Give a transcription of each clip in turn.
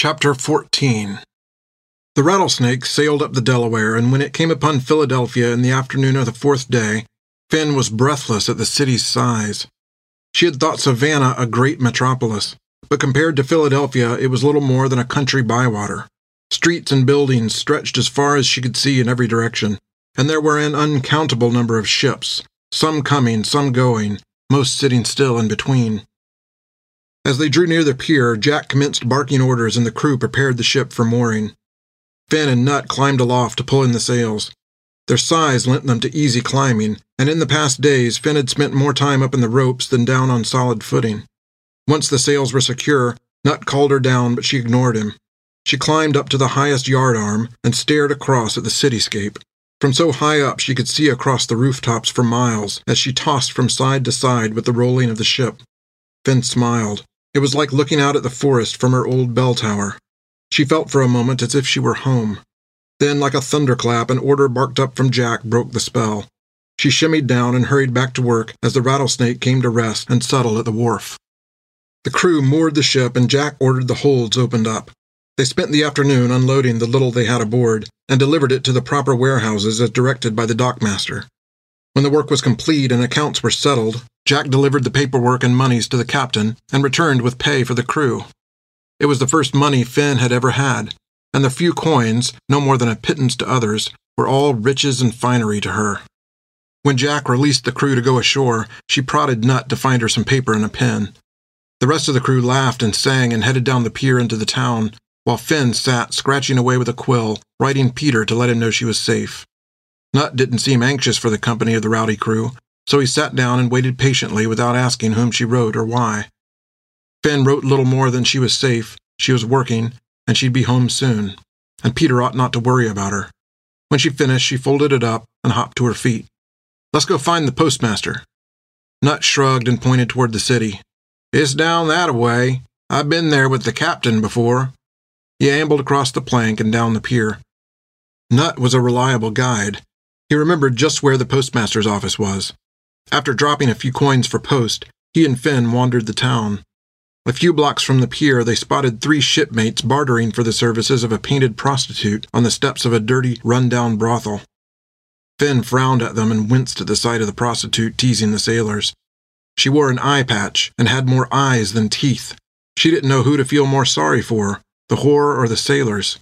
Chapter 14 The rattlesnake sailed up the Delaware, and when it came upon Philadelphia in the afternoon of the fourth day, Finn was breathless at the city's size. She had thought Savannah a great metropolis, but compared to Philadelphia, it was little more than a country bywater. Streets and buildings stretched as far as she could see in every direction, and there were an uncountable number of ships, some coming, some going, most sitting still in between. As they drew near the pier, Jack commenced barking orders and the crew prepared the ship for mooring. Finn and Nut climbed aloft to pull in the sails. Their size lent them to easy climbing, and in the past days Finn had spent more time up in the ropes than down on solid footing. Once the sails were secure, Nut called her down, but she ignored him. She climbed up to the highest yard arm and stared across at the cityscape. From so high up, she could see across the rooftops for miles as she tossed from side to side with the rolling of the ship. Finn smiled. It was like looking out at the forest from her old bell tower. She felt for a moment as if she were home. Then, like a thunderclap, an order barked up from Jack broke the spell. She shimmied down and hurried back to work as the rattlesnake came to rest and settle at the wharf. The crew moored the ship and Jack ordered the holds opened up. They spent the afternoon unloading the little they had aboard and delivered it to the proper warehouses as directed by the dockmaster. When the work was complete and accounts were settled, Jack delivered the paperwork and monies to the captain and returned with pay for the crew. It was the first money Finn had ever had, and the few coins, no more than a pittance to others, were all riches and finery to her. When Jack released the crew to go ashore, she prodded Nut to find her some paper and a pen. The rest of the crew laughed and sang and headed down the pier into the town, while Finn sat scratching away with a quill, writing Peter to let him know she was safe. Nut didn't seem anxious for the company of the rowdy crew, so he sat down and waited patiently without asking whom she wrote or why. Finn wrote little more than she was safe, she was working, and she'd be home soon, and Peter ought not to worry about her. When she finished, she folded it up and hopped to her feet. Let's go find the postmaster. Nut shrugged and pointed toward the city. It's down that way. I've been there with the captain before. He ambled across the plank and down the pier. Nut was a reliable guide. He remembered just where the postmaster's office was. After dropping a few coins for post, he and Finn wandered the town. A few blocks from the pier, they spotted three shipmates bartering for the services of a painted prostitute on the steps of a dirty, run-down brothel. Finn frowned at them and winced at the sight of the prostitute teasing the sailors. She wore an eye patch and had more eyes than teeth. She didn't know who to feel more sorry for, the whore or the sailors.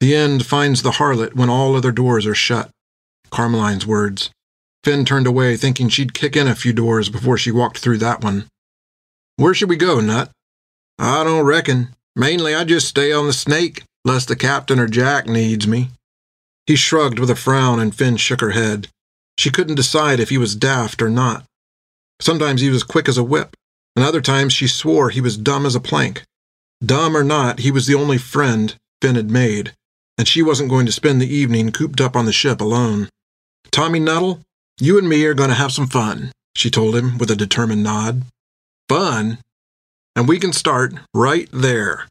The end finds the harlot when all other doors are shut. Carmeline's words. Finn turned away, thinking she'd kick in a few doors before she walked through that one. Where should we go, Nut? I don't reckon. Mainly I just stay on the snake, lest the captain or Jack needs me. He shrugged with a frown, and Finn shook her head. She couldn't decide if he was daft or not. Sometimes he was quick as a whip, and other times she swore he was dumb as a plank. Dumb or not, he was the only friend Finn had made, and she wasn't going to spend the evening cooped up on the ship alone. Tommy Nuttall, you and me are going to have some fun, she told him with a determined nod. Fun? And we can start right there.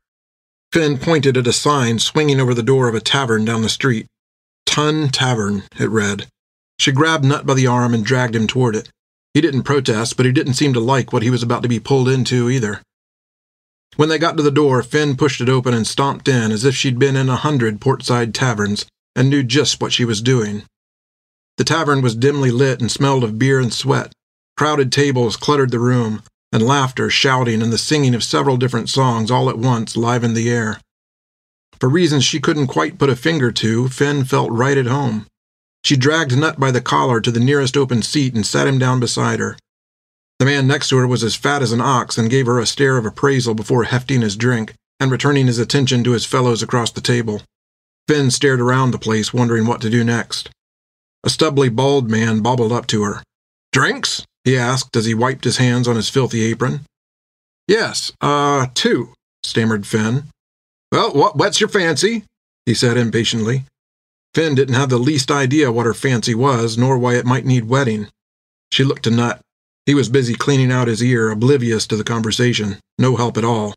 Finn pointed at a sign swinging over the door of a tavern down the street. Tun Tavern, it read. She grabbed Nut by the arm and dragged him toward it. He didn't protest, but he didn't seem to like what he was about to be pulled into either. When they got to the door, Finn pushed it open and stomped in as if she'd been in a hundred portside taverns and knew just what she was doing. The tavern was dimly lit and smelled of beer and sweat. Crowded tables cluttered the room, and laughter, shouting, and the singing of several different songs all at once livened the air. For reasons she couldn't quite put a finger to, Finn felt right at home. She dragged Nut by the collar to the nearest open seat and sat him down beside her. The man next to her was as fat as an ox and gave her a stare of appraisal before hefting his drink and returning his attention to his fellows across the table. Finn stared around the place, wondering what to do next. A stubbly, bald man bobbled up to her. Drinks? he asked as he wiped his hands on his filthy apron. Yes, uh, two, stammered Finn. Well, what whets your fancy? he said impatiently. Finn didn't have the least idea what her fancy was, nor why it might need wetting. She looked a Nut. He was busy cleaning out his ear, oblivious to the conversation. No help at all.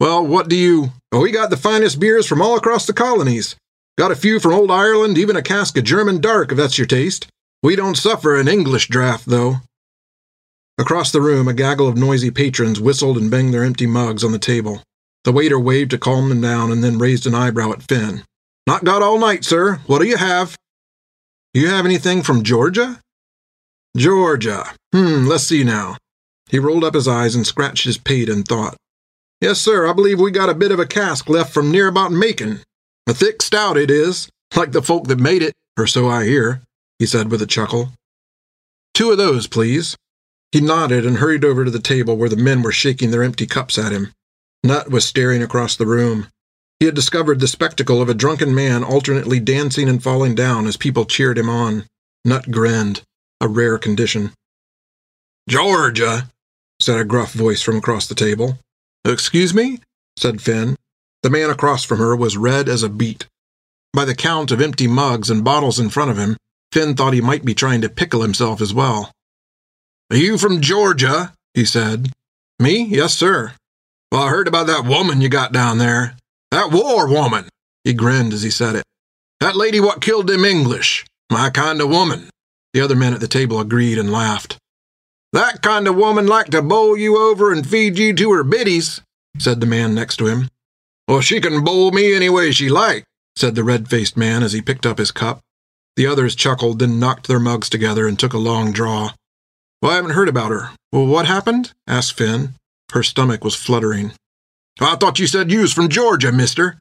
Well, what do you. Oh, we got the finest beers from all across the colonies. Got a few from old Ireland, even a cask of German dark, if that's your taste. We don't suffer an English draft, though. Across the room, a gaggle of noisy patrons whistled and banged their empty mugs on the table. The waiter waved to calm them down and then raised an eyebrow at Finn. Not got all night, sir. What do you have? Do You have anything from Georgia? Georgia. Hmm, let's see now. He rolled up his eyes and scratched his pate in thought. Yes, sir, I believe we got a bit of a cask left from near about Macon. A thick stout it is, like the folk that made it, or so I hear, he said with a chuckle. Two of those, please. He nodded and hurried over to the table where the men were shaking their empty cups at him. Nut was staring across the room. He had discovered the spectacle of a drunken man alternately dancing and falling down as people cheered him on. Nut grinned, a rare condition. Georgia, said a gruff voice from across the table. Excuse me? said Finn. The man across from her was red as a beet. By the count of empty mugs and bottles in front of him, Finn thought he might be trying to pickle himself as well. Are you from Georgia? he said. Me? Yes, sir. Well, I heard about that woman you got down there. That war woman. He grinned as he said it. That lady what killed them English. My kind of woman. The other men at the table agreed and laughed. That kind of woman like to bowl you over and feed you to her biddies, said the man next to him. Well, she can bowl me any way she like, said the red faced man as he picked up his cup. The others chuckled, then knocked their mugs together and took a long draw. Well, I haven't heard about her. Well, what happened? asked Finn. Her stomach was fluttering. I thought you said you was from Georgia, mister.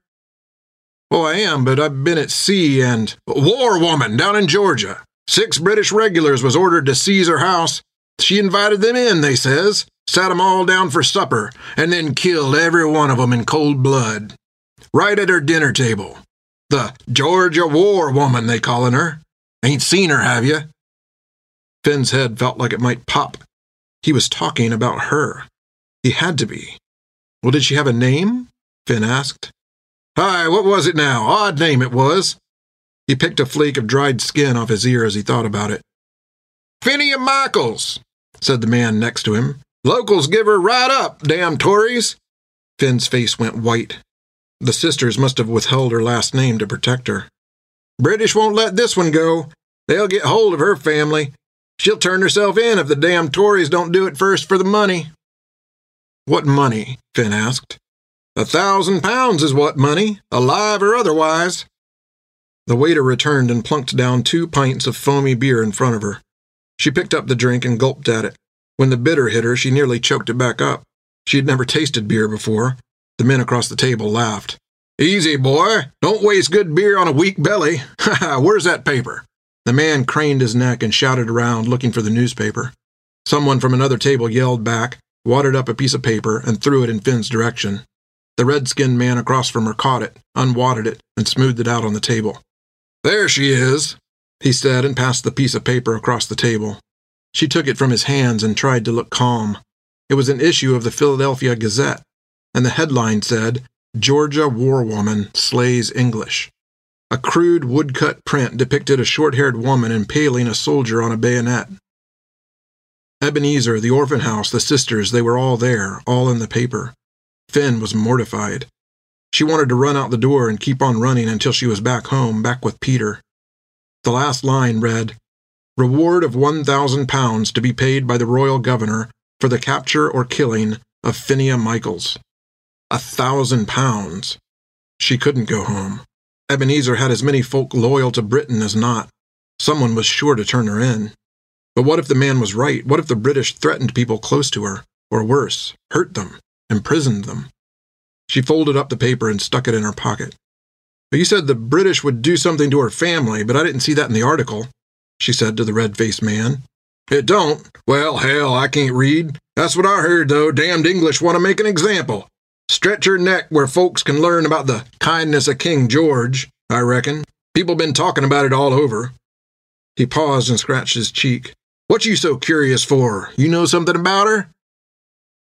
Oh, I am, but I've been at sea and. War woman down in Georgia. Six British regulars was ordered to seize her house. She invited them in, they says, sat 'em all down for supper, and then killed every one of 'em in cold blood. Right at her dinner table. The Georgia War woman, they callin' her. Ain't seen her, have you? Finn's head felt like it might pop. He was talking about her. He had to be. Well, did she have a name? Finn asked. Hi, what was it now? Odd name it was. He picked a flake of dried skin off his ear as he thought about it. Finia Michaels, said the man next to him. Locals give her right up, damn Tories. Finn's face went white. The sisters must have withheld her last name to protect her. British won't let this one go. They'll get hold of her family. She'll turn herself in if the damn Tories don't do it first for the money. What money? Finn asked. A thousand pounds is what money, alive or otherwise. The waiter returned and plunked down two pints of foamy beer in front of her. She picked up the drink and gulped at it. When the bitter hit her, she nearly choked it back up. She had never tasted beer before. The men across the table laughed. Easy, boy. Don't waste good beer on a weak belly. Ha ha, where's that paper? The man craned his neck and shouted around, looking for the newspaper. Someone from another table yelled back, wadded up a piece of paper, and threw it in Finn's direction. The red skinned man across from her caught it, unwadded it, and smoothed it out on the table. There she is, he said, and passed the piece of paper across the table. She took it from his hands and tried to look calm. It was an issue of the Philadelphia Gazette, and the headline said, Georgia War Woman Slays English. A crude woodcut print depicted a short haired woman impaling a soldier on a bayonet. Ebenezer, the orphan house, the sisters, they were all there, all in the paper. Finn was mortified. She wanted to run out the door and keep on running until she was back home, back with Peter. The last line read Reward of one thousand pounds to be paid by the royal governor for the capture or killing of Finia Michaels. A thousand pounds. She couldn't go home. Ebenezer had as many folk loyal to Britain as not. Someone was sure to turn her in. But what if the man was right? What if the British threatened people close to her? Or worse, hurt them, imprisoned them? She folded up the paper and stuck it in her pocket. But you said the British would do something to her family, but I didn't see that in the article, she said to the red faced man. It don't? Well, hell, I can't read. That's what I heard, though. Damned English want to make an example. Stretch your neck where folks can learn about the kindness of King George, I reckon. People been talking about it all over. He paused and scratched his cheek. What you so curious for? You know something about her?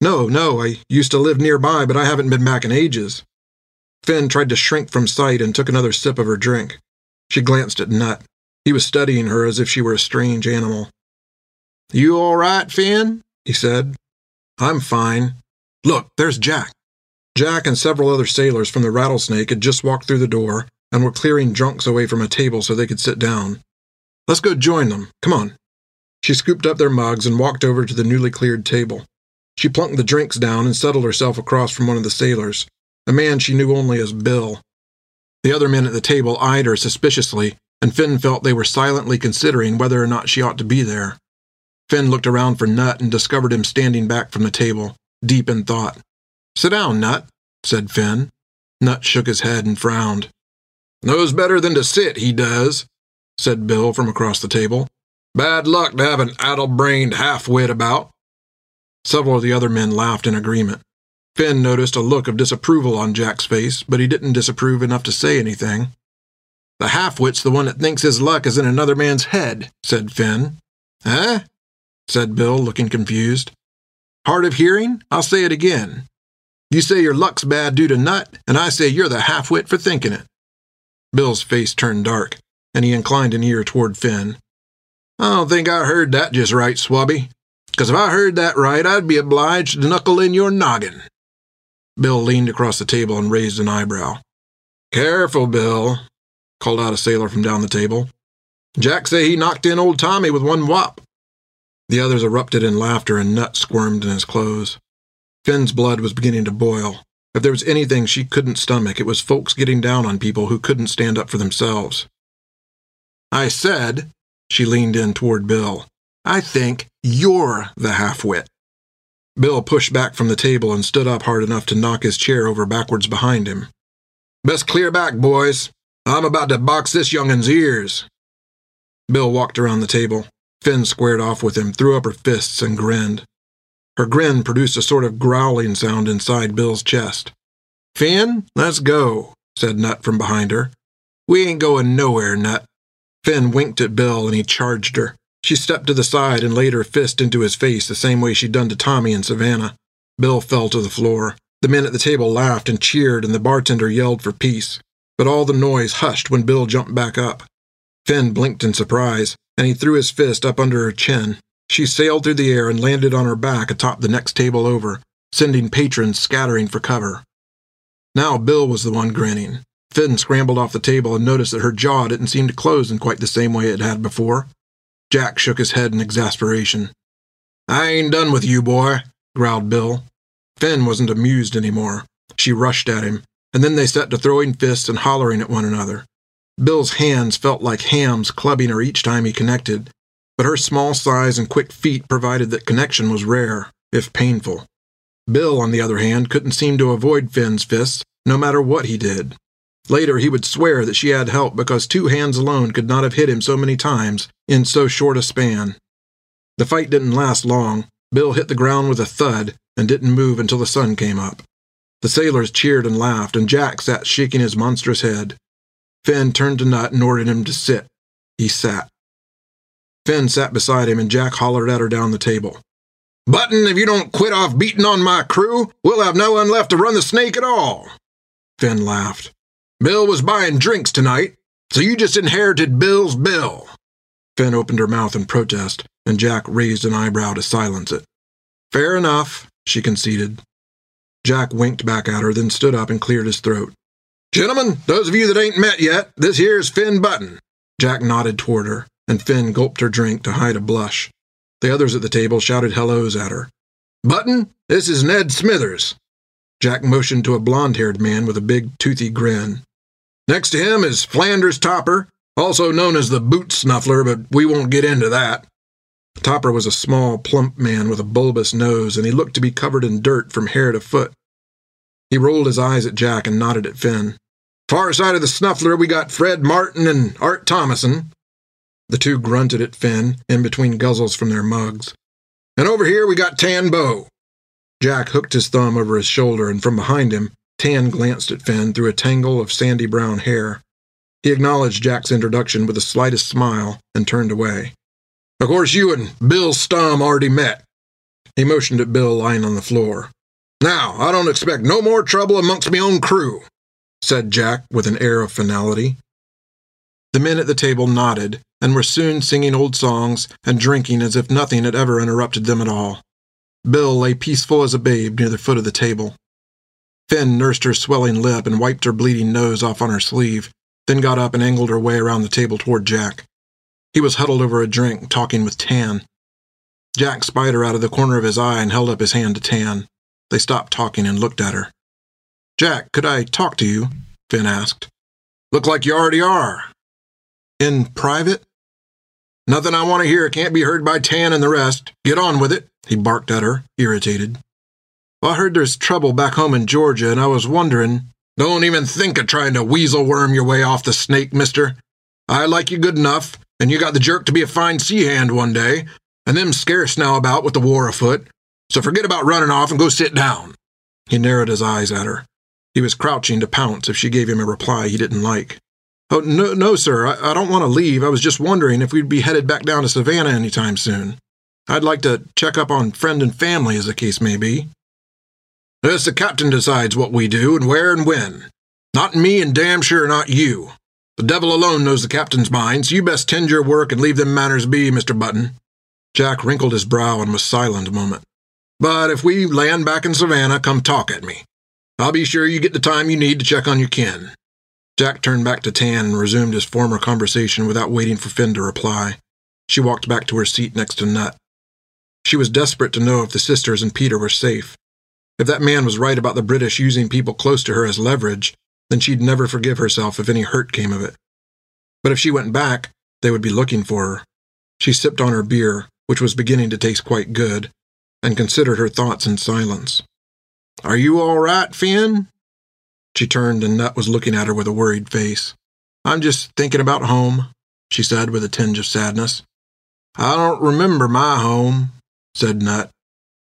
No, no, I used to live nearby, but I haven't been back in ages. Finn tried to shrink from sight and took another sip of her drink. She glanced at Nut. He was studying her as if she were a strange animal. You all right, Finn? he said. I'm fine. Look, there's Jack. Jack and several other sailors from the Rattlesnake had just walked through the door and were clearing drunks away from a table so they could sit down. Let's go join them. Come on. She scooped up their mugs and walked over to the newly cleared table. She plunked the drinks down and settled herself across from one of the sailors. a man she knew only as Bill. The other men at the table eyed her suspiciously, and Finn felt they were silently considering whether or not she ought to be there. Finn looked around for Nut and discovered him standing back from the table, deep in thought. Sit down, Nut, said Finn. Nut shook his head and frowned. Knows better than to sit, he does, said Bill from across the table. Bad luck to have an addle brained half wit about. Several of the other men laughed in agreement. Finn noticed a look of disapproval on Jack's face, but he didn't disapprove enough to say anything. The half wit's the one that thinks his luck is in another man's head, said Finn. Eh? said Bill, looking confused. Hard of hearing? I'll say it again. You say your luck's bad due to Nut, and I say you're the half wit for thinking it. Bill's face turned dark, and he inclined an ear toward Finn. I don't think I heard that just right, Swabby. Because if I heard that right, I'd be obliged to knuckle in your noggin. Bill leaned across the table and raised an eyebrow. Careful, Bill, called out a sailor from down the table. Jack say he knocked in old Tommy with one whop. The others erupted in laughter and Nut squirmed in his clothes. Finn's blood was beginning to boil. If there was anything she couldn't stomach, it was folks getting down on people who couldn't stand up for themselves. I said, she leaned in toward Bill, I think you're the half-wit. Bill pushed back from the table and stood up hard enough to knock his chair over backwards behind him. Best clear back, boys. I'm about to box this youngin's ears. Bill walked around the table. Finn squared off with him, threw up her fists, and grinned. Her grin produced a sort of growling sound inside Bill's chest. Finn, let's go, said Nut from behind her. We ain't going nowhere, Nut. Finn winked at Bill and he charged her. She stepped to the side and laid her fist into his face the same way she'd done to Tommy and Savannah. Bill fell to the floor. The men at the table laughed and cheered, and the bartender yelled for peace. But all the noise hushed when Bill jumped back up. Finn blinked in surprise and he threw his fist up under her chin. She sailed through the air and landed on her back atop the next table over, sending patrons scattering for cover. Now Bill was the one grinning. Finn scrambled off the table and noticed that her jaw didn't seem to close in quite the same way it had before. Jack shook his head in exasperation. I ain't done with you, boy, growled Bill. Finn wasn't amused any more. She rushed at him, and then they set to throwing fists and hollering at one another. Bill's hands felt like hams clubbing her each time he connected, but her small size and quick feet provided that connection was rare, if painful. Bill, on the other hand, couldn't seem to avoid Finn's fists, no matter what he did. Later, he would swear that she had help because two hands alone could not have hit him so many times in so short a span. The fight didn't last long. Bill hit the ground with a thud and didn't move until the sun came up. The sailors cheered and laughed, and Jack sat shaking his monstrous head. Finn turned to Nut and ordered him to sit. He sat. Finn sat beside him, and Jack hollered at her down the table. Button, if you don't quit off beating on my crew, we'll have no one left to run the snake at all. Finn laughed. Bill was buying drinks tonight, so you just inherited Bill's bill. Finn opened her mouth in protest, and Jack raised an eyebrow to silence it. Fair enough, she conceded. Jack winked back at her, then stood up and cleared his throat. Gentlemen, those of you that ain't met yet, this here's Finn Button. Jack nodded toward her, and Finn gulped her drink to hide a blush. The others at the table shouted hellos at her. Button, this is Ned Smithers. Jack motioned to a blond haired man with a big, toothy grin. Next to him is Flanders Topper, also known as the Boot Snuffler, but we won't get into that. Topper was a small, plump man with a bulbous nose, and he looked to be covered in dirt from hair to foot. He rolled his eyes at Jack and nodded at Finn. Far side of the snuffler, we got Fred Martin and Art Thomason. The two grunted at Finn, in between guzzles from their mugs. And over here we got Tan Bow. Jack hooked his thumb over his shoulder, and from behind him, Tan glanced at Finn through a tangle of sandy brown hair. He acknowledged Jack's introduction with the slightest smile and turned away. Of course, you and Bill Stom already met. He motioned at Bill lying on the floor. Now, I don't expect no more trouble amongst me own crew said Jack with an air of finality. The men at the table nodded and were soon singing old songs and drinking as if nothing had ever interrupted them at all. Bill lay peaceful as a babe near the foot of the table. Finn nursed her swelling lip and wiped her bleeding nose off on her sleeve, then got up and angled her way around the table toward Jack. He was huddled over a drink, talking with Tan. Jack spied her out of the corner of his eye and held up his hand to Tan. They stopped talking and looked at her. Jack, could I talk to you? Finn asked. Look like you already are. In private? Nothing I want to hear can't be heard by Tan and the rest. Get on with it, he barked at her, irritated. Well, I heard there's trouble back home in Georgia, and I was wondering. Don't even think of trying to weasel worm your way off the snake, mister. I like you good enough, and you got the jerk to be a fine sea hand one day, and them scarce now about with the war afoot. So forget about running off and go sit down. He narrowed his eyes at her. He was crouching to pounce if she gave him a reply he didn't like. Oh, no, no, sir. I, I don't want to leave. I was just wondering if we'd be headed back down to Savannah any time soon. I'd like to check up on friend and family, as the case may be. Yes, the captain decides what we do and where and when. Not me, and damn sure not you. The devil alone knows the captain's mind, so you best tend your work and leave them manners be, Mr. Button. Jack wrinkled his brow and was silent a moment. But if we land back in Savannah, come talk at me. I'll be sure you get the time you need to check on your kin. Jack turned back to Tan and resumed his former conversation without waiting for Finn to reply. She walked back to her seat next to Nut. She was desperate to know if the sisters and Peter were safe. If that man was right about the British using people close to her as leverage, then she'd never forgive herself if any hurt came of it. But if she went back, they would be looking for her. She sipped on her beer, which was beginning to taste quite good, and considered her thoughts in silence. Are you all right, Finn? She turned, and Nut was looking at her with a worried face. I'm just thinking about home, she said with a tinge of sadness. I don't remember my home, said Nut.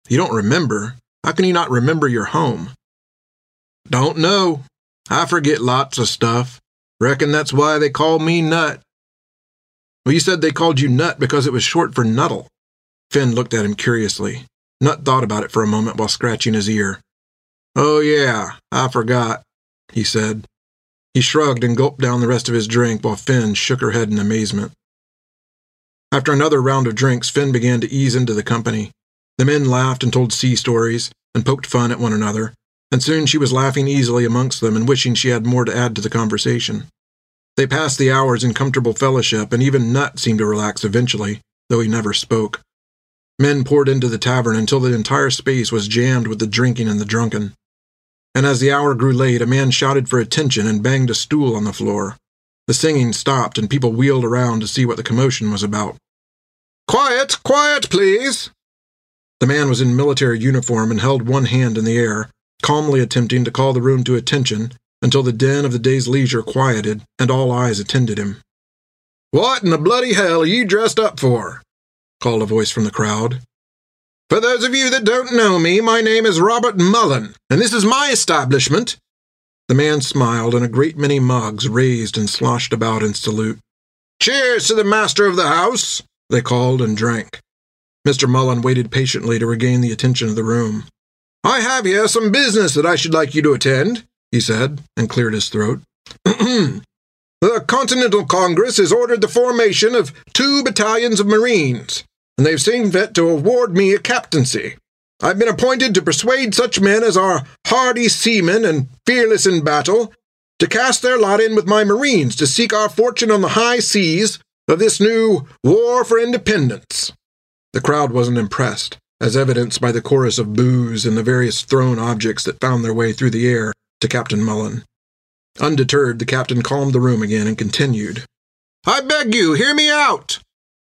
You don't remember? How can you not remember your home? Don't know. I forget lots of stuff. Reckon that's why they call me Nut. Well, you said they called you Nut because it was short for Nuttall. Finn looked at him curiously. Nut thought about it for a moment while scratching his ear. Oh, yeah, I forgot, he said. He shrugged and gulped down the rest of his drink while Finn shook her head in amazement. After another round of drinks, Finn began to ease into the company. The men laughed and told sea stories and poked fun at one another, and soon she was laughing easily amongst them and wishing she had more to add to the conversation. They passed the hours in comfortable fellowship, and even Nut seemed to relax eventually, though he never spoke. Men poured into the tavern until the entire space was jammed with the drinking and the drunken. And as the hour grew late, a man shouted for attention and banged a stool on the floor. The singing stopped, and people wheeled around to see what the commotion was about. Quiet, quiet, please! The man was in military uniform and held one hand in the air, calmly attempting to call the room to attention until the din of the day's leisure quieted and all eyes attended him. What in the bloody hell are you dressed up for? called a voice from the crowd. For those of you that don't know me, my name is Robert Mullen, and this is my establishment. The man smiled, and a great many mugs raised and sloshed about in salute. Cheers to the master of the house, they called and drank. Mr. Mullen waited patiently to regain the attention of the room. I have here some business that I should like you to attend, he said, and cleared his throat. the Continental Congress has ordered the formation of two battalions of Marines and they've seen fit to award me a captaincy. I've been appointed to persuade such men as are hardy seamen and fearless in battle to cast their lot in with my Marines to seek our fortune on the high seas of this new war for independence. The crowd wasn't impressed, as evidenced by the chorus of boos and the various thrown objects that found their way through the air to Captain Mullen. Undeterred, the captain calmed the room again and continued. I beg you, hear me out.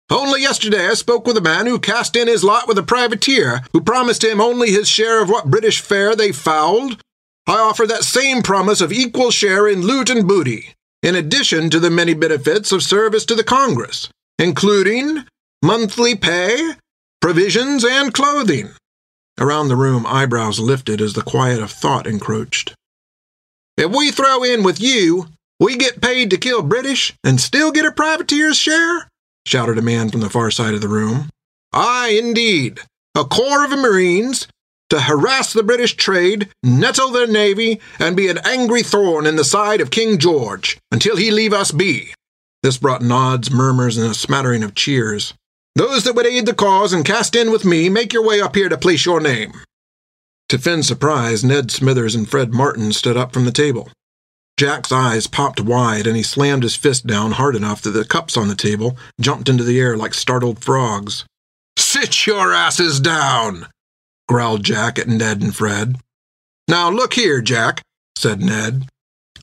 Only yesterday I spoke with a man who cast in his lot with a privateer, who promised him only his share of what British fare they fouled. I offer that same promise of equal share in loot and booty, in addition to the many benefits of service to the Congress, including monthly pay, provisions, and clothing. Around the room, eyebrows lifted as the quiet of thought encroached. If we throw in with you, we get paid to kill British and still get a privateer's share? shouted a man from the far side of the room. Aye, indeed. A corps of Marines to harass the British trade, nettle their navy, and be an angry thorn in the side of King George until he leave us be. This brought nods, murmurs, and a smattering of cheers. Those that would aid the cause and cast in with me, make your way up here to place your name. To Finn's surprise, Ned Smithers and Fred Martin stood up from the table. Jack's eyes popped wide, and he slammed his fist down hard enough that the cups on the table jumped into the air like startled frogs. Sit your asses down, growled Jack at Ned and Fred. Now look here, Jack. said Ned.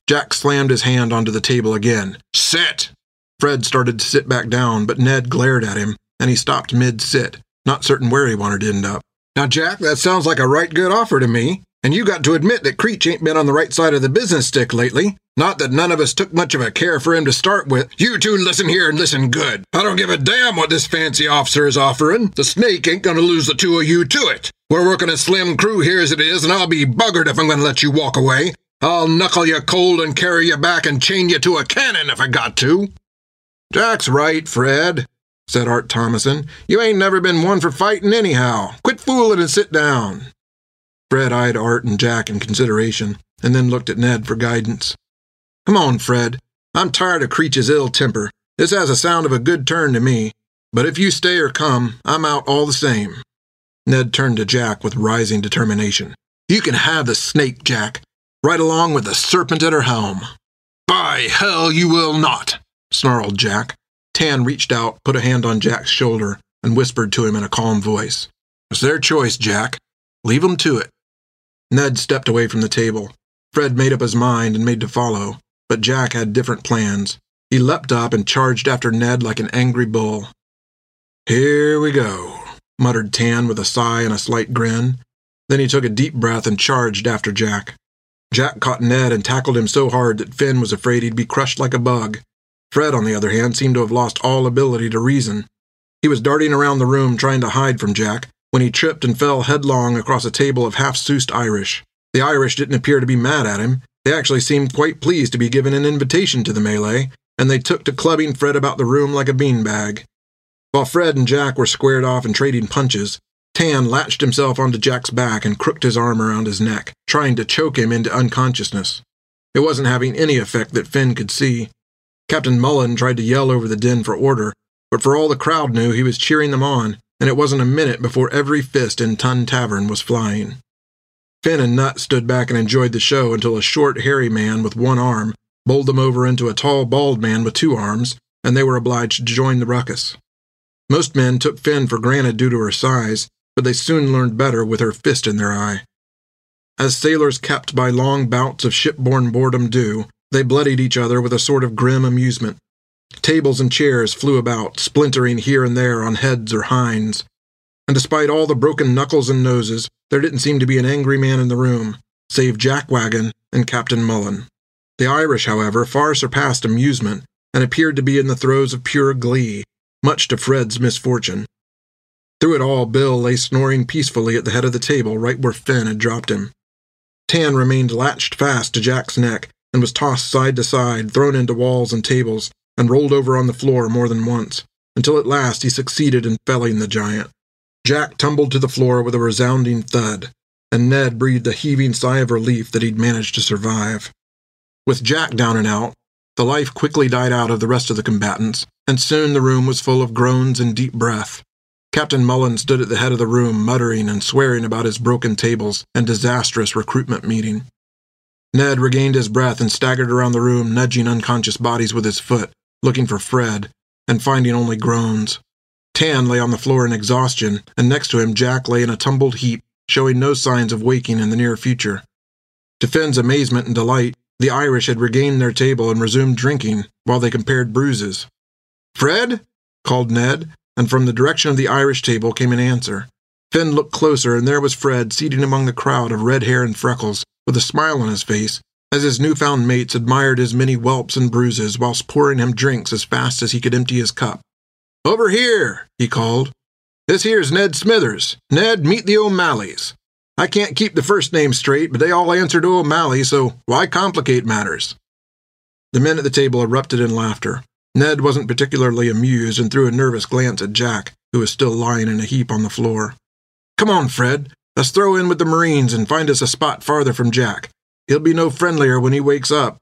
Jack slammed his hand onto the table again. Sit! Fred started to sit back down, but Ned glared at him, and he stopped mid sit, not certain where he wanted to end up. Now, Jack, that sounds like a right good offer to me, and you got to admit that Creech ain't been on the right side of the business stick lately. Not that none of us took much of a care for him to start with. You two listen here and listen good. I don't give a damn what this fancy officer is offering. The snake ain't gonna lose the two of you to it. We're working a slim crew here as it is, and I'll be buggered if I'm gonna let you walk away. I'll knuckle you cold and carry you back and chain you to a cannon if I got to. Jack's right, Fred, said Art Thomason. You ain't never been one for fighting anyhow. Quit fooling and sit down. Fred eyed Art and Jack in consideration, and then looked at Ned for guidance. Come on, Fred. I'm tired of Creech's ill temper. This has a sound of a good turn to me. But if you stay or come, I'm out all the same. Ned turned to Jack with rising determination. You can have the snake, Jack, right along with the serpent at her helm. By hell, you will not, snarled Jack. Tan reached out, put a hand on Jack's shoulder, and whispered to him in a calm voice. It's their choice, Jack. Leave 'em to it. Ned stepped away from the table. Fred made up his mind and made to follow, but Jack had different plans. He leapt up and charged after Ned like an angry bull. Here we go, muttered Tan with a sigh and a slight grin. Then he took a deep breath and charged after Jack. Jack caught Ned and tackled him so hard that Finn was afraid he'd be crushed like a bug. Fred, on the other hand, seemed to have lost all ability to reason. He was darting around the room trying to hide from Jack when he tripped and fell headlong across a table of half soused Irish. The Irish didn't appear to be mad at him. They actually seemed quite pleased to be given an invitation to the melee, and they took to clubbing Fred about the room like a beanbag. While Fred and Jack were squared off and trading punches, Tan latched himself onto Jack's back and crooked his arm around his neck, trying to choke him into unconsciousness. It wasn't having any effect that Finn could see. Captain Mullen tried to yell over the din for order, but for all the crowd knew he was cheering them on, and it wasn't a minute before every fist in Tun Tavern was flying. Finn and Nut stood back and enjoyed the show until a short, hairy man with one arm bowled them over into a tall, bald man with two arms, and they were obliged to join the ruckus. Most men took Finn for granted due to her size, but they soon learned better with her fist in their eye. As sailors kept by long bouts of shipborne boredom do, they bloodied each other with a sort of grim amusement. Tables and chairs flew about, splintering here and there on heads or hinds, and despite all the broken knuckles and noses, there didn't seem to be an angry man in the room, save Jack Wagon and Captain Mullen. The Irish, however, far surpassed amusement and appeared to be in the throes of pure glee, much to Fred's misfortune. Through it all, Bill lay snoring peacefully at the head of the table right where Finn had dropped him. Tan remained latched fast to Jack's neck and was tossed side to side, thrown into walls and tables, and rolled over on the floor more than once, until at last he succeeded in felling the giant. Jack tumbled to the floor with a resounding thud, and Ned breathed a heaving sigh of relief that he'd managed to survive. With Jack down and out, the life quickly died out of the rest of the combatants, and soon the room was full of groans and deep breath. Captain Mullen stood at the head of the room, muttering and swearing about his broken tables and disastrous recruitment meeting. Ned regained his breath and staggered around the room, nudging unconscious bodies with his foot, looking for Fred, and finding only groans. Tan lay on the floor in exhaustion, and next to him Jack lay in a tumbled heap, showing no signs of waking in the near future. To Finn's amazement and delight, the Irish had regained their table and resumed drinking while they compared bruises. Fred? called Ned, and from the direction of the Irish table came an answer. Finn looked closer, and there was Fred seated among the crowd of red hair and freckles, with a smile on his face, as his newfound mates admired his many whelps and bruises whilst pouring him drinks as fast as he could empty his cup. Over here, he called. This here's Ned Smithers. Ned, meet the O'Malleys. I can't keep the first name straight, but they all answer to O'Malley, so why complicate matters? The men at the table erupted in laughter. Ned wasn't particularly amused and threw a nervous glance at Jack, who was still lying in a heap on the floor. Come on, Fred. Let's throw in with the Marines and find us a spot farther from Jack. He'll be no friendlier when he wakes up.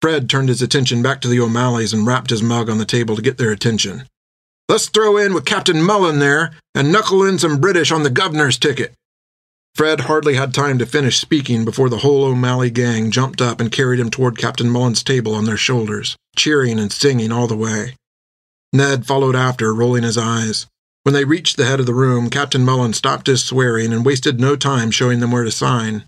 Fred turned his attention back to the O'Malleys and rapped his mug on the table to get their attention. Let's throw in with Captain Mullen there and knuckle in some British on the governor's ticket. Fred hardly had time to finish speaking before the whole O'Malley gang jumped up and carried him toward Captain Mullen's table on their shoulders, cheering and singing all the way. Ned followed after, rolling his eyes. When they reached the head of the room, Captain Mullen stopped his swearing and wasted no time showing them where to sign.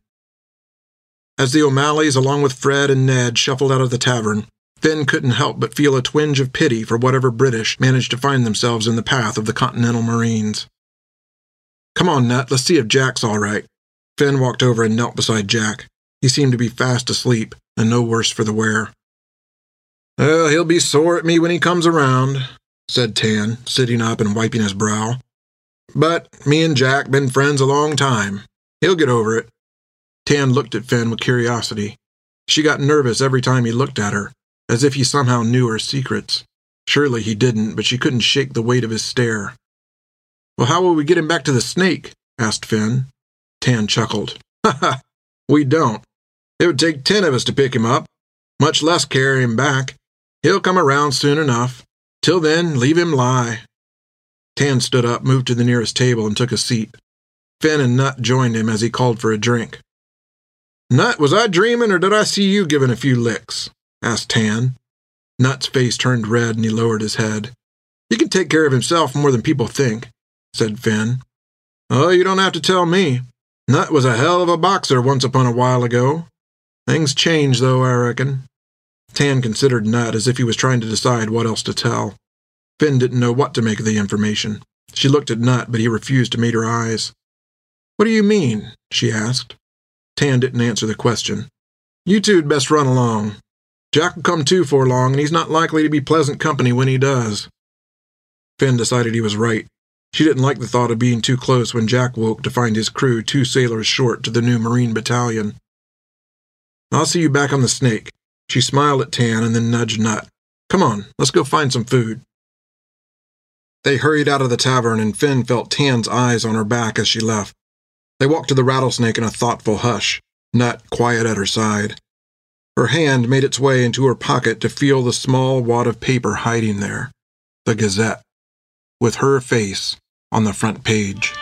As the O'Malleys, along with Fred and Ned, shuffled out of the tavern, Finn couldn't help but feel a twinge of pity for whatever British managed to find themselves in the path of the Continental Marines. Come on, Nut, let's see if Jack's all right. Finn walked over and knelt beside Jack. He seemed to be fast asleep, and no worse for the wear. Well, he'll be sore at me when he comes around, said Tan, sitting up and wiping his brow. But me and Jack been friends a long time. He'll get over it. Tan looked at Finn with curiosity. She got nervous every time he looked at her, as if he somehow knew her secrets. Surely he didn't, but she couldn't shake the weight of his stare. Well, how will we get him back to the snake? asked Finn. Tan chuckled. Ha ha! We don't. It would take ten of us to pick him up, much less carry him back. He'll come around soon enough. Till then, leave him lie. Tan stood up, moved to the nearest table, and took a seat. Finn and Nut joined him as he called for a drink. Nut, was I dreaming, or did I see you giving a few licks? asked Tan. Nut's face turned red and he lowered his head. He can take care of himself more than people think, said Finn. Oh, you don't have to tell me. Nut was a hell of a boxer once upon a while ago. Things change, though, I reckon. Tan considered Nut as if he was trying to decide what else to tell. Finn didn't know what to make of the information. She looked at Nut, but he refused to meet her eyes. What do you mean? she asked. Tan didn't answer the question. You two'd best run along. Jack will come too for long, and he's not likely to be pleasant company when he does. Finn decided he was right. She didn't like the thought of being too close when Jack woke to find his crew two sailors short to the new Marine battalion. I'll see you back on the snake. She smiled at Tan and then nudged Nut. Come on, let's go find some food. They hurried out of the tavern, and Finn felt Tan's eyes on her back as she left. They walked to the rattlesnake in a thoughtful hush, Nut quiet at her side. Her hand made its way into her pocket to feel the small wad of paper hiding there the Gazette, with her face on the front page.